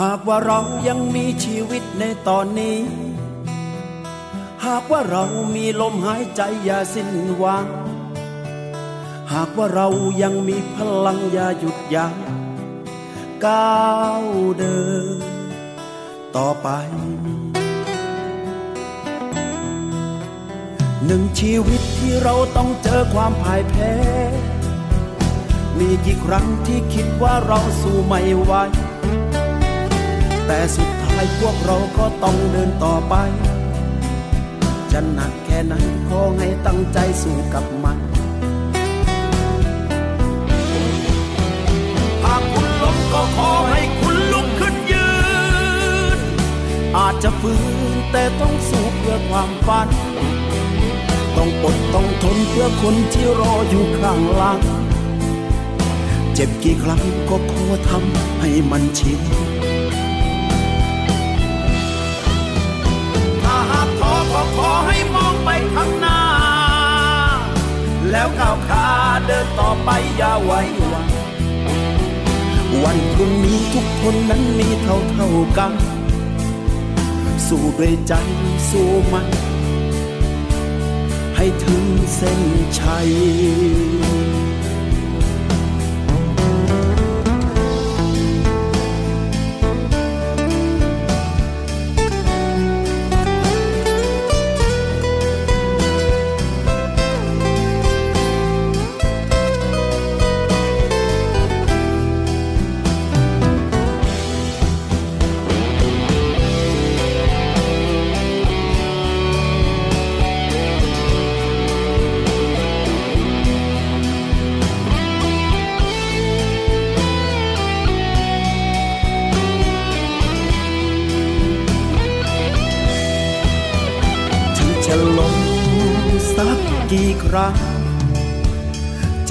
หากว่าเรายังมีชีวิตในตอนนี้ หากว่าเรามีลมหายใจอย่าสิ้นหวัง หากว่าเรายังมีพลังอย่าหยุดยัง้งก้าวเดินต่อไป หนึ่งชีวิตที่เราต้องเจอความพ่ายแพ้ มีกี่ครั้งที่คิดว่าเราสู้ไม่ไหว แต่สุดท้ายพวกเราก็ต้องเดินต่อไป จะหนักแค่ไหนขอให้ตั้งใจสู้กับมันหากคุณล้มก็ขอให้คุณลุกขึ้นยืน อาจจะฝืนแต่ต้องสู้เพื่อความฝัน ต้องอดต้องทนเพื่อคนที่รออยู่ข้างหลัง เจ็บกี่ครั้งก็ขอทำให้มันชิน แล้วก้าวขาเดินต่อไปอย่าไว้วังวันพรุ่งนี้ทุกคนนั้นมีเท่าเท่ากัน สู้ด้วยใจสู้มัน ให้ถึงเส้นชัย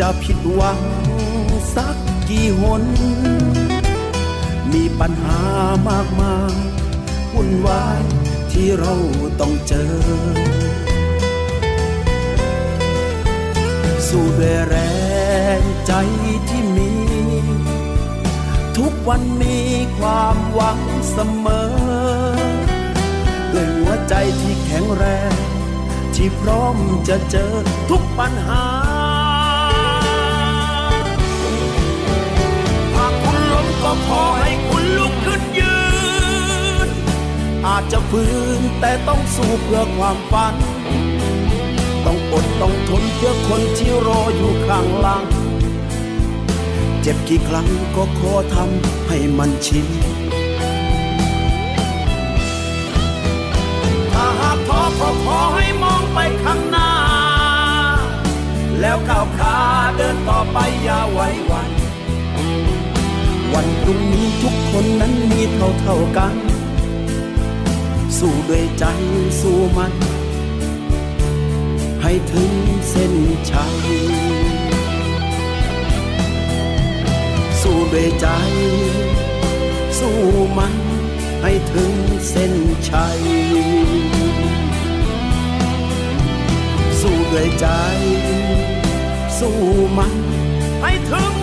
จะผิดหวังสักกี่หน มีปัญหามากมายวุ่นวายที่เราต้องเจอ สู้ด้วยแรงใจที่มี ทุกวันมีความหวังเสมอด้วยหัวใจที่แข็งแรง ที่พร้อมจะเจอทุกปัญหา ขอให้คุณลุกขึ้นยืน อาจจะฝืนแต่ต้องสู้เพื่อความฝัน ต้องอดต้องทนเพื่อคนที่รออยู่ข้างหลัง เจ็บกี่ครั้งก็ขอทำให้มันชินถ้าหากท้อก็ขอให้มองไปข้างหน้า แล้วก้าวขาเดินต่อไปอย่าไว้ วันวันพรุ่งนี้ทุกคนนั้นมีเท่าเท่ากัน สู้ด้วยใจสู้มัน ให้ถึงเส้นชัย สู้ด้วยใจ สู้มันให้ถึงเส้นชัย สู้ด้วยใจ สู้มันให้ถึง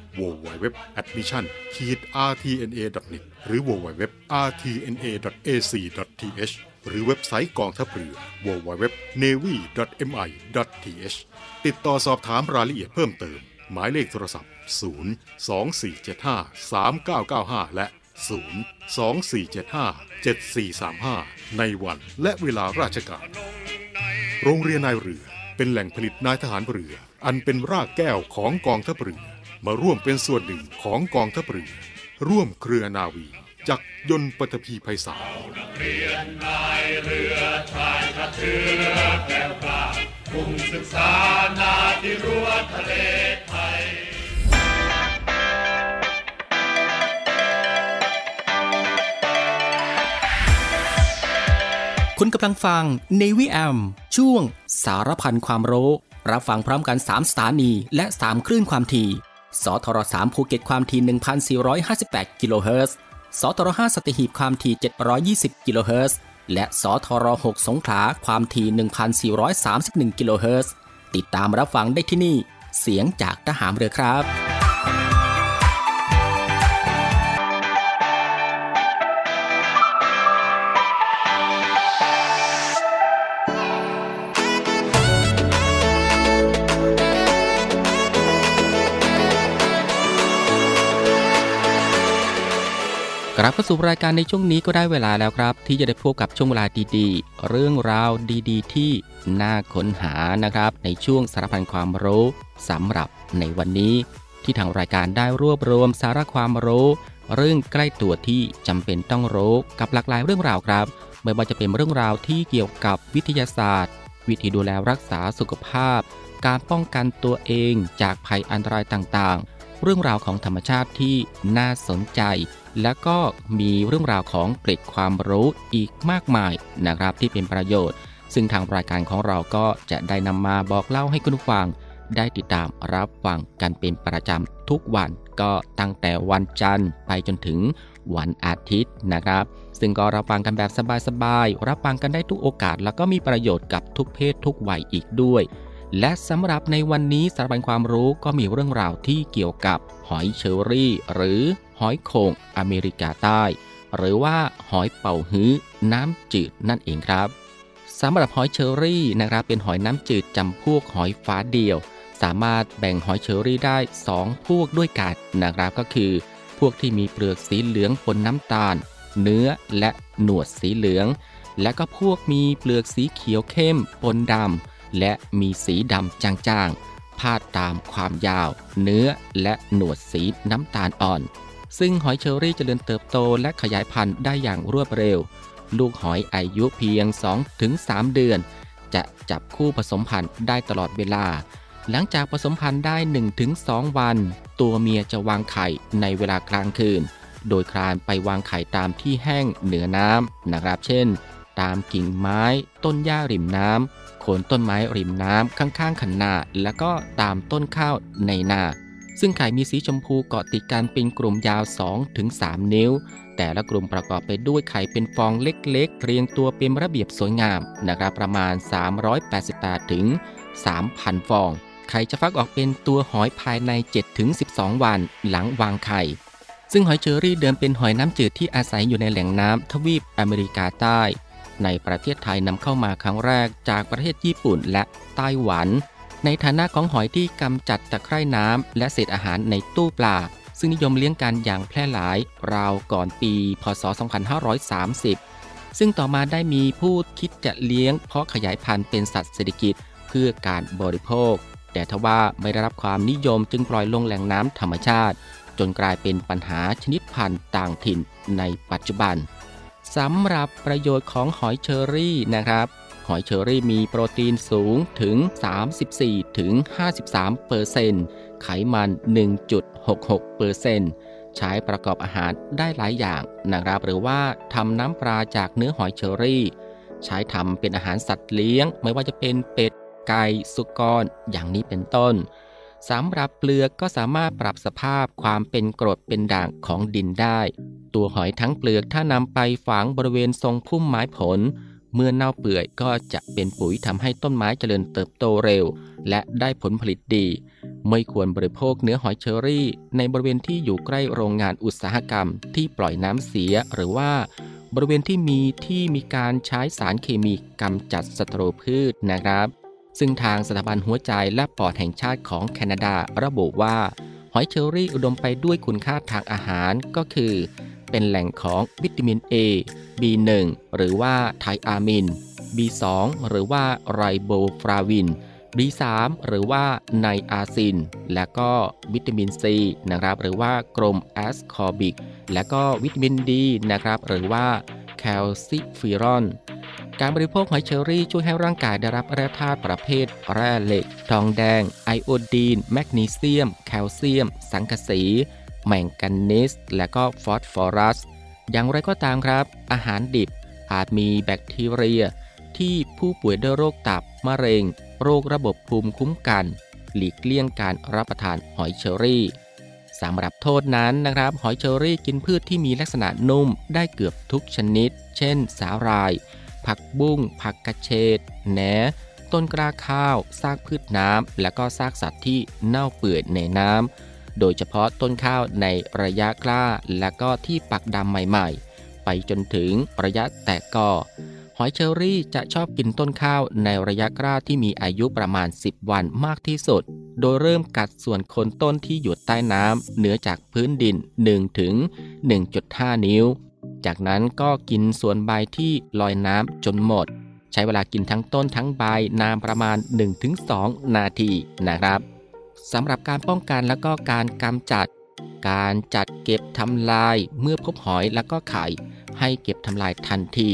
www.admission-rtna.net หรือ www.rtna.ac.th หรือเว็บไซต์กองทัพเรือ www.navy.mi.th ติดต่อสอบถามรายละเอียดเพิ่มเติม หมายเลขโทรศัพท์ 0 2475 3995 และ 0 2475 7435 ในวันและเวลาราชการ โรงเรียนนายเรือเป็นแหล่งผลิตนายทหารเรือ อันเป็นรากแก้วของกองทัพเรือ มาร่วมเป็นส่วนหนึ่งของกองทัพเรือ ร่วมเครือนาวีจักยนต์ปฐพีไพศาลเรียนนายเรือชายกระเทือแก้วกล้ากลุ่มศึกษานาที่รั้วทะเลไทยคุณกำลังฟังในวิแอมช่วงสารพันความรู้ รับฟังพร้อมกัน 3 สถานีและ 3 คลื่นความถี่ สทร3ภูเก็ตความถี่ 1,458 กิโลเฮิรตซ์ สทร5สัตหีบความถี่ 720 กิโลเฮิรตซ์ และสทร6สงขลาความถี่ 1,431 กิโลเฮิรตซ์ ติดตามรับฟังได้ที่นี่ เสียงจากทหารเรือครับ กลับเข้าสู่รายการในช่วงนี้ก็ได้เวลาแล้วครับ ที่จะได้พบกับช่วงเวลาดีๆ เรื่องราวดีๆ ที่น่าค้นหานะครับ ในช่วงสารพันความรู้สำหรับในวันนี้ ที่ทางรายการได้รวบรวมสาระความรู้ เรื่องใกล้ตัวที่จำเป็นต้องรู้กับหลากหลายเรื่องราวครับไม่ว่าจะเป็นเรื่องราวที่เกี่ยวกับวิทยาศาสตร์ วิธีดูแลรักษาสุขภาพ การป้องกันตัวเองจากภัยอันตรายต่างๆ เรื่องราวของธรรมชาติที่น่าสนใจ และก็มีเรื่องราวของเกร็ดความรู้อีกมากมายนะครับที่เป็นประโยชน์ ซึ่งทางรายการของเราก็จะได้นำมาบอกเล่าให้คุณผู้ฟัง ได้ติดตามรับฟังกันเป็นประจำทุกวันก็ตั้งแต่วันจันทร์ไปจนถึงวันอาทิตย์นะครับ ซึ่งก็รับฟังกันแบบสบายๆรับฟังกันได้ทุกโอกาส แล้วก็มีประโยชน์กับทุกเพศทุกวัยอีกด้วย และสำหรับในวันนี้สารบัญความรู้ก็มีเรื่องราวที่เกี่ยวกับหอยเชอรี่ หรือหอยโข่งอเมริกาใต้ หรือว่าหอยเป่าฮื้อน้ำจืดนั่นเองครับสำหรับหอยเชอรี่นะครับเป็นหอยน้ำจืดจำพวกหอยฟ้าเดียว สามารถแบ่งหอยเชอรี่ได้ 2 พวกด้วยกันนะครับก็คือ พวกที่มีเปลือกสีเหลืองปนน้ำตาล เนื้อและหนวดสีเหลือง และก็พวกมีเปลือกสีเขียวเข้มปนดำ และมีสีดำจางๆ พาดตามความยาว เนื้อและหนวดสีน้ำตาลอ่อน ซึ่งหอยเชอรี่จเจริญเติบโตและขยายพันธุ์ได้อย่างรวดเร็ว ลูกหอยอายุเพียง 2-3 เดือน จะจับคู่ผสมพันธุ์ได้ตลอดเวลา หลังจากผสมพันธุ์ได้ 1-2 วัน ตัวเมียจะวางไข่ในเวลากลางคืน โดยคลานไปวางไข่ตามที่แห้งเหนือน้ำนะครับ เช่น ตามกิ่งไม้ ต้นหญ้าริมน้ำ โคนต้นไม้ริมน้ำข้างๆคันนา และก็ตามต้นข้าวในนา ซึ่งไข่มีสีชมพูเกาะติดกันเป็นกลุ่มยาว 2-3 นิ้ว แต่ละกลุ่มประกอบไปด้วยไข่เป็นฟองเล็กๆ เรียงตัวเป็นระเบียบสวยงามนะครับประมาณ 388 ถึง 3,000 ฟอง ไข่จะฟักออกเป็นตัวหอยภายใน 7-12 วันหลังวางไข่ซึ่งหอยเชอรี่เดิมเป็นหอยน้ำจืดที่อาศัยอยู่ในแหล่งน้ำทวีปอเมริกาใต้ ในประเทศไทยนำเข้ามาครั้งแรกจากประเทศญี่ปุ่นและไต้หวัน ในฐานะของหอยที่กำจัดตะไคร่น้ำและเศษอาหารในตู้ปลา ซึ่งนิยมเลี้ยงกันอย่างแพร่หลาย ราวก่อนปี พศ 2530 ซึ่งต่อมาได้มีผู้คิดจะเลี้ยง เพาะขยายพันธุ์เป็นสัตว์เศรษฐกิจเพื่อการบริโภค แต่ทว่าไม่ได้รับความนิยมจึงปล่อยลงแหล่งน้ำธรรมชาติ จนกลายเป็นปัญหาชนิดพันธุ์ต่างถิ่นในปัจจุบัน สำหรับประโยชน์ของหอยเชอรี่นะครับ หอยเชอรี่มีโปรตีนสูงถึง 34ถึง53เปอร์เซนต์ไขมัน 1.66เปอร์เซนต์ใช้ประกอบอาหารได้หลายอย่างนะครับ หรือว่าทำน้ำปลาจากเนื้อหอยเชอรี่ ใช้ทำเป็นอาหารสัตว์เลี้ยง ไม่ว่าจะเป็นเป็ด ไก่ สุกร อย่างนี้เป็นต้น สำหรับเปลือกก็สามารถปรับสภาพความเป็นกรดเป็นด่างของดินได้ ตัวหอยทั้งเปลือกถ้านำไปฝังบริเวณทรงพุ่มไม้ผล เมื่อเน่าเปื่อยก็จะเป็นปุ๋ยทำให้ต้นไม้เจริญเติบโตเร็ว และได้ผลผลิตดี ไม่ควรบริโภคเนื้อหอยเชอรี่ ในบริเวณที่อยู่ใกล้โรงงานอุตสาหกรรมที่ปล่อยน้ำเสียหรือว่าบริเวณที่มีที่มีการใช้สารเคมีกำจัดศัตรูพืชนะครับ ซึ่งทางสถาบันหัวใจและปอดแห่งชาติของแคนาดาระบุว่า หอยเชอรี่อุดมไปด้วยคุณค่าทางอาหารก็คือ เป็นแหล่งของวิตามิน A B1 หรือว่าไทอามิน B2 หรือว่าไรโบฟลาวิน B3 หรือว่าไนอาซิน และก็วิตามิน C นะครับ หรือว่ากรดแอสคอร์บิก และก็วิตามินดีนะครับ หรือว่าแคลซิเฟอรอล การบริโภคหอยเชอรี่ช่วยให้ร่างกายได้รับแร่ธาตุประเภท แร่เหล็ก ทองแดง ไอโอดีน แมกนีเซียม แคลเซียม สังกะสี แมงกานีสและก็ฟอสฟอรัส อย่างไรก็ตามครับ อาหารดิบอาจมีแบคทีเรีย ที่ผู้ป่วยด้วยโรคตับ มะเร็ง โรคระบบภูมิคุ้มกัน หลีกเลี่ยงการรับประทานหอยเชอรี่สำหรับโทษนั้นนะครับ หอยเชอรี่กินพืชที่มีลักษณะนุ่มได้เกือบทุกชนิด เช่น สาหร่าย ผักบุ้ง ผักกระเฉดแหนต้นกล้าข้าวซากพืชน้ำ และก็ซากสัตว์ที่เน่าเปื่อยในน้ำ โดยเฉพาะต้นข้าวในระยะกล้า และก็ที่ปักดำใหม่ๆ ไปจนถึงระยะแตกกอหอยเชอรี่จะชอบกินต้นข้าวในระยะกล้าที่มีอายุประมาณ 10 วันมากที่สุด โดยเริ่มกัดส่วนโคนต้นที่อยู่ใต้น้ำเหนือจากพื้นดิน1ถึง1.5 นิ้ว จากนั้นก็กินส่วนใบที่ลอยน้ำจนหมด ใช้เวลากินทั้งต้นทั้งใบนานประมาณ 1-2 นาทีนะครับสำหรับการป้องกันแล้วก็การกำจัด การจัดเก็บทำลายเมื่อพบหอยแล้วก็ไข่ ให้เก็บทำลายทันที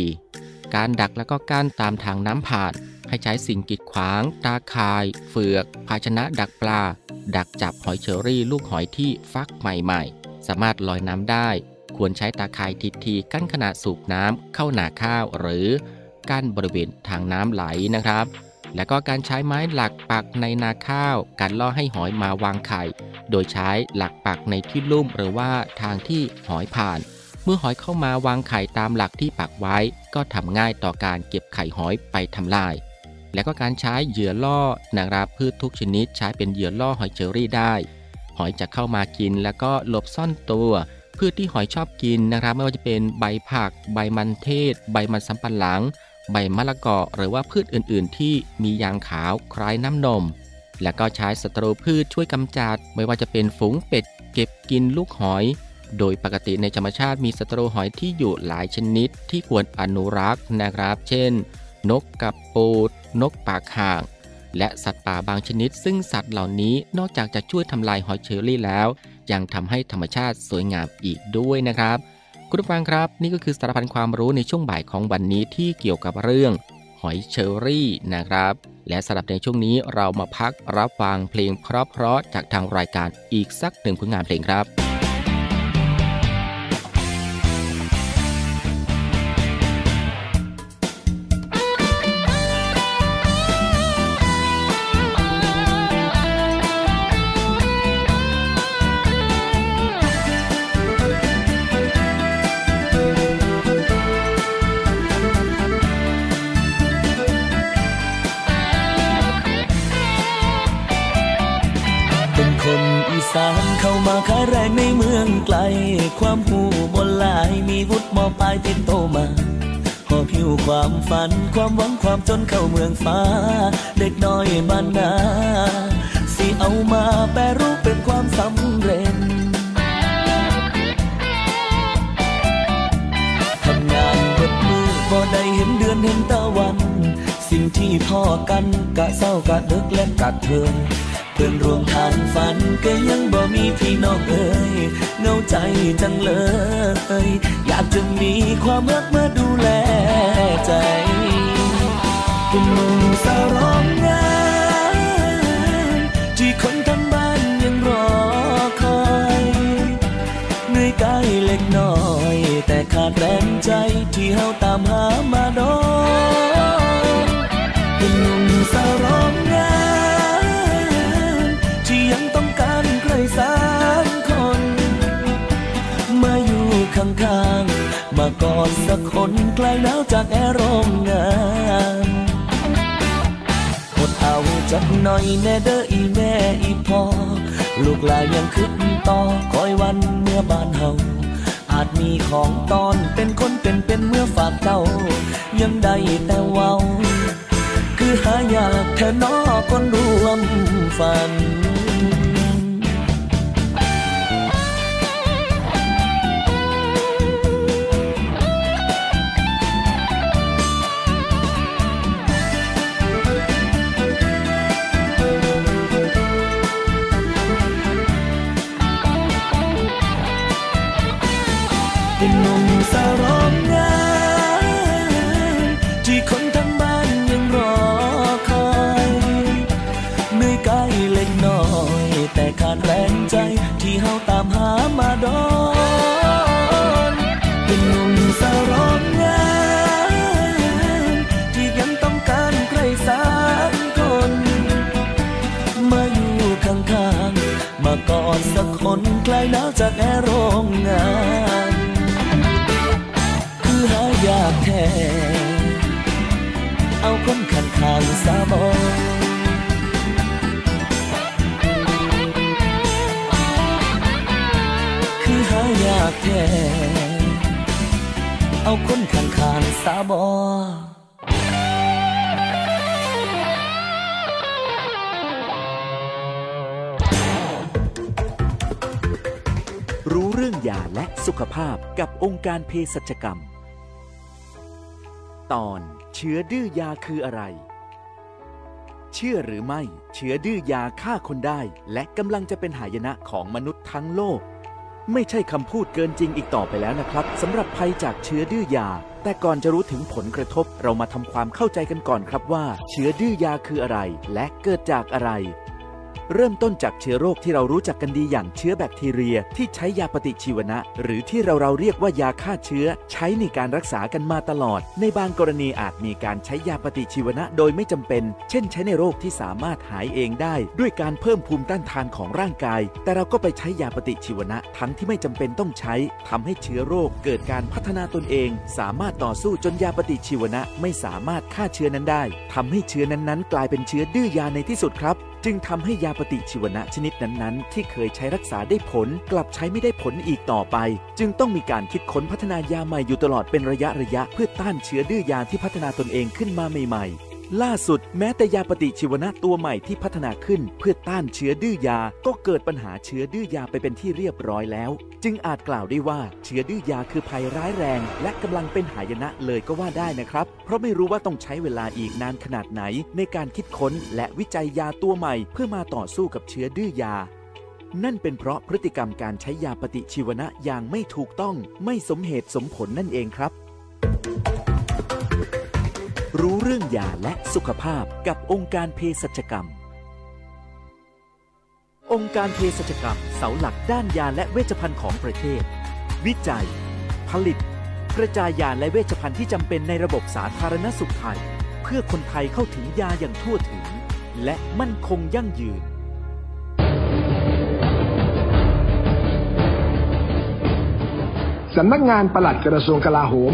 การดักแล้วก็กั้นตามทางน้ำผ่าน ให้ใช้สิ่งกีดขวาง ตาข่าย เฟือก ภาชนะดักปลา ดักจับหอยเชอรี่ลูกหอยที่ฟักใหม่ๆ สามารถลอยน้ำได้ ควรใช้ตาข่ายทิทีกั้นขณะสูบน้ำเข้าหนาข้าวหรือกั้นบริเวณทางน้ำไหลนะครับ และก็การใช้ไม้หลักปักในนาข้าว การล่อให้หอยมาวางไข่ โดยใช้หลักปักในที่ลุ่มหรือว่าทางที่หอยผ่าน เมื่อหอยเข้ามาวางไข่ตามหลักที่ปักไว้ ก็ทำง่ายต่อการเก็บไข่หอยไปทำลาย และก็การใช้เหยื่อล่อนะครับพืชทุกชนิดใช้เป็นเหยื่อล่อหอยเชอรี่ได้ หอยจะเข้ามากินแล้วก็หลบซ่อนตัว พืชที่หอยชอบกินนะครับ ไม่ว่าจะเป็นใบผัก ใบมันเทศ ใบมันสำปะหลัง ใบมะละกอหรือว่าพืชอื่นๆ ที่มียางขาวคล้ายน้ำนม และก็ใช้ศัตรูพืชช่วยกำจัด ไม่ว่าจะเป็นฝูงเป็ด เก็บกินลูกหอย โดยปกติในธรรมชาติมีศัตรูหอยที่อยู่หลายชนิดที่ควรอนุรักษ์นะครับ เช่น นกกับปูด นกปากห่างและสัตว์ป่าบางชนิด ซึ่งสัตว์เหล่านี้นอกจากจะช่วยทำลายหอยเชอรี่แล้ว ยังทำให้ธรรมชาติสวยงามอีกด้วยนะครับ คุณผู้ฟังครับนี่ก็คือสารพันความรู้ในช่วงบ่ายของวันนี้ที่เกี่ยวกับเรื่อง หอยเชอรี่นะครับ และสำหรับในช่วงนี้เรามาพักรับฟังเพลงเพราะๆจากทางรายการอีกสักหนึ่งผลงานเพลงครับ ความหูบนลายมีวุฒิมอปลายติดโตมาหอบผิวความฝันความหวังความจนเข้าเมืองฟ้า เด็กน้อยบ้านนาสิเอามาแปรรูปเป็นความสำเร็จทำงานเบิดมือบ่ได้เห็นเดือนเห็นตะวัน สิ่งที่พ่อกันกะเศร้ากะเดึกและกะเทิง เพื่อนร่วมทางฝันก็ยังบ่มีพี่น้องเอ่ยเงาใจจังเลย อยากจะมีความรักมาดูแลใจเป็นหนุ่มสาวร้องงานที่คนทั้งบ้านยังรอคอยเหนื่อยกายเล็กน้อย แต่ขาดแรงใจที่เฮาตามหามาดอนเป็นหนุ่มสาวร้อง ใครสักคน มาอยู่ข้างๆ มากอดสักคนใกล้หนาวจากแอร์โรงงานอดเอาจักหน่อยแน่เด้ออีแม่อีพ่อ ลูกหลานยังคิดต่อคอยวันเมื่อบ้านเฮาอาจมีของตอนเป็นคนเป็นเป็นเมื่อฝากเจ้า ยังได้แต่เว้า คือหายากแค่นอคนรวมฝัน จากแอร์โรงงาน คือหายากแท้เอาคนขันขางสาบอคือหายากแท้เอาคนขันข้างสาบอ ยาและสุขภาพกับองค์การเภสัชกรรม ตอนเชื้อดื้อยาคืออะไร เชื่อหรือไม่ เชื้อดื้อยาฆ่าคนได้ และกำลังจะเป็นหายนะของมนุษย์ทั้งโลก ไม่ใช่คำพูดเกินจริงอีกต่อไปแล้วนะครับสำหรับภัยจากเชื้อดื้อยา แต่ก่อนจะรู้ถึงผลกระทบ เรามาทำความเข้าใจกันก่อนครับว่า เชื้อดื้อยาคืออะไร และเกิดจากอะไร เริ่มต้นจากเชื้อโรคที่เรารู้จักกันดีอย่างเชื้อแบคทีเรีย ที่ใช้ยาปฏิชีวนะ หรือที่เราเราเรียกว่ายาฆ่าเชื้อ ใช้ในการรักษากันมาตลอด ในบางกรณีอาจมีการใช้ยาปฏิชีวนะโดยไม่จำเป็น เช่น ใช้ในโรคที่สามารถหายเองได้ ด้วยการเพิ่มภูมิต้านทานของร่างกาย แต่เราก็ไปใช้ยาปฏิชีวนะ ทั้งที่ไม่จำเป็นต้องใช้ทำให้เชื้อโรคเกิดการพัฒนาตนเอง สามารถต่อสู้จนยาปฏิชีวนะไม่สามารถฆ่าเชื้อนั้นได้ทำให้เชื้อนั้นๆ กลายเป็นเชื้อดื้อยาในที่สุดครับ จึงทำให้ยาปฏิชีวนะชนิดนั้นๆ ที่เคยใช้รักษาได้ผล กลับใช้ไม่ได้ผลอีกต่อไป จึงต้องมีการคิดค้นพัฒนายาใหม่อยู่ตลอดเป็นระยะระยะเพื่อต้านเชื้อดื้อยาที่พัฒนาตนเองขึ้นมาใหม่ๆ ล่าสุดแม้แต่ยาปฏิชีวนะตัวใหม่ที่พัฒนาขึ้น เพื่อต้านเชื้อดื้อยา ก็เกิดปัญหาเชื้อดื้อยาไปเป็นที่เรียบร้อยแล้ว จึงอาจกล่าวได้ว่าเชื้อดื้อยาคือภัยร้ายแรง และกำลังเป็นหายนะเลยก็ว่าได้นะครับ เพราะไม่รู้ว่าต้องใช้เวลาอีกนานขนาดไหน ในการคิดค้นและวิจัยยาตัวใหม่ เพื่อมาต่อสู้กับเชื้อดื้อยานั่นเป็นเพราะพฤติกรรมการใช้ยาปฏิชีวนะอย่างไม่ถูกต้อง ไม่สมเหตุสมผลนั่นเองครับ รู้เรื่องยาและสุขภาพกับองค์การเภสัชกรรม องค์การเภสัชกรรมเสาหลักด้านยาและเวชภัณฑ์ของประเทศ วิจัย ผลิต กระจายยาและเวชภัณฑ์ที่จำเป็นในระบบสาธารณสุขไทย เพื่อคนไทยเข้าถึงยาอย่างทั่วถึง และมั่นคงยั่งยืนสำนักงานปลัดกระทรวงกลาโหม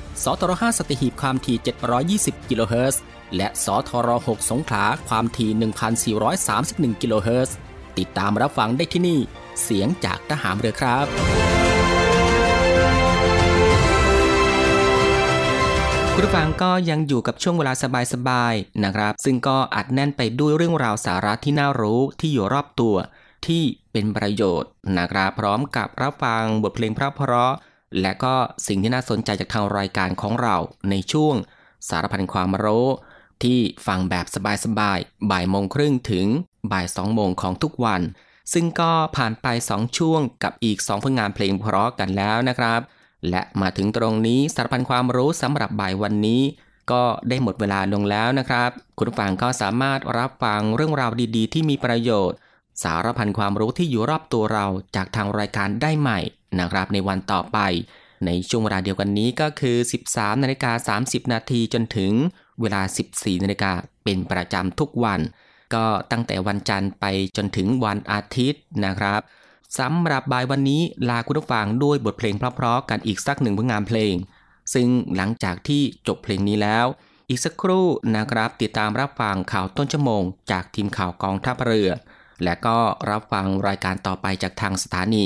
สทร5สตีหีบความถี่ 720 กิโลเฮิรตซ์ และสทร6สงขลาความถี่ 1,431 กิโลเฮิรตซ์ ติดตามรับฟังได้ที่นี่ เสียงจากทหารเรือครับคุณผู้ฟังก็ยังอยู่กับช่วงเวลาสบายๆนะครับ ซึ่งก็อัดแน่นไปด้วยเรื่องราวสาระที่น่ารู้ที่อยู่รอบตัวที่เป็นประโยชน์นะครับ พร้อมกับรับฟังบทเพลงเพราะ และก็สิ่งที่น่าสนใจจากทางรายการของเราในช่วงสารพันความรู้ที่ฟังแบบสบายๆ บ่ายโมงครึ่งถึงบ่ายสองโมงของทุกวัน ซึ่งก็ผ่านไป 2 ช่วงกับอีก 2 ผลงานเพลงเพราะกันแล้วนะครับ และมาถึงตรงนี้สารพันความรู้สำหรับบ่ายวันนี้ ก็ได้หมดเวลาลงแล้วนะครับ คุณฟังก็สามารถรับฟังเรื่องราวดีๆ ที่มีประโยชน์ สารพันความรู้ที่อยู่รอบตัวเราจากทางรายการได้ใหม่ นะครับในวันต่อไป ในช่วงเวลาเดียวกันนี้ก็คือ 13นาฬิกา30 นาทีจนถึงเวลา 14นาฬิกาเป็นประจำทุกวัน ก็ตั้งแต่วันจันทร์ไปจนถึงวันอาทิตย์นะครับสำหรับบ่ายวันนี้ลาคุณผู้ฟังด้วยบทเพลงเพราะๆกันอีกสักหนึ่งผลงานเพลง ซึ่งหลังจากที่จบเพลงนี้แล้ว อีกสักครู่นะครับติดตามรับฟังข่าวต้นชั่วโมง จากทีมข่าวกองทัพเรือ และก็รับฟังรายการต่อไปจากทางสถานี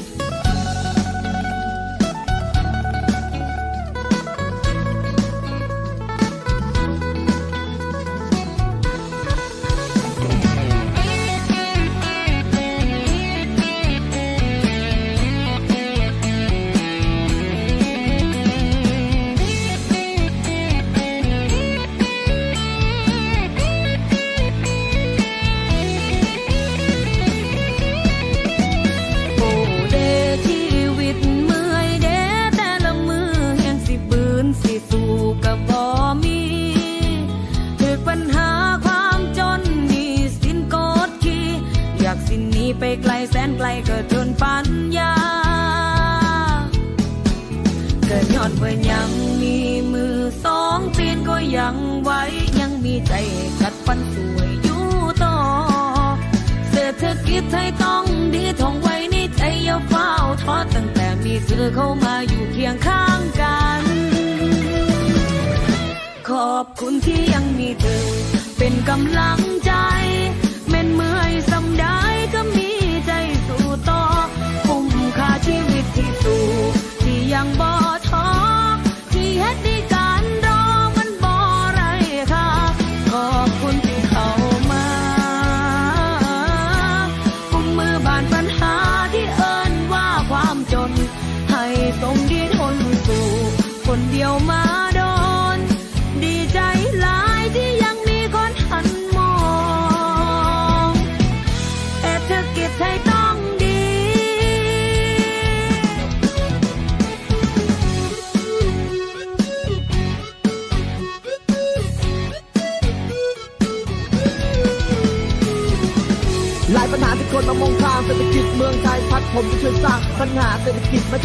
ฝันสวยอยู่ต่อ เศรษฐกิจไทยต้องดีท่องไว้ในใจอย่าเฝ้าท้อตั้งแต่มีเธอเข้ามาอยู่เคียงข้างกัน ขอบคุณที่ยังมีเธอ เป็นกำลังใจเม่นเมื่อยสำได้ก็มีใจสู้ต่อคุ้มค่าชีวิตที่สู้ที่ยังบ่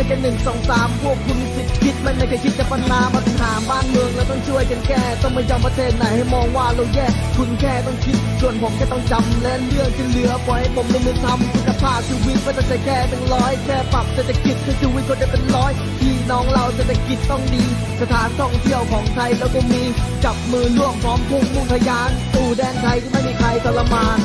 กิจไม่ใช่แค่หนึ่งสองสามพวกคุณมีสิทธิ์คิดมันไม่ใช่คิดแต่ปัญหาปัญหาบ้านเมืองเราต้องช่วยกันแก้ต้องไม่ยอมประเทศไหนให้มองว่าเราแย่คุณแค่ต้องคิดส่วนผมแค่ต้องจำและเรื่องที่เหลือปล่อยให้ผมลงมือทำคุณภาพชีวิตไม่ต้องใช้แค่เป็นร้อยแค่ปรับเศรษฐกิจให้ชีวิตคนได้เป็นร้อยพี่น้องเราเศรษฐกิจต้องดี สถานท่องเที่ยวของไทยเราก็มีจับมือร่วมพร้อมพุ่งมุ่งทะยานสู่แดนไทยที่ไม่มีใครทรมาน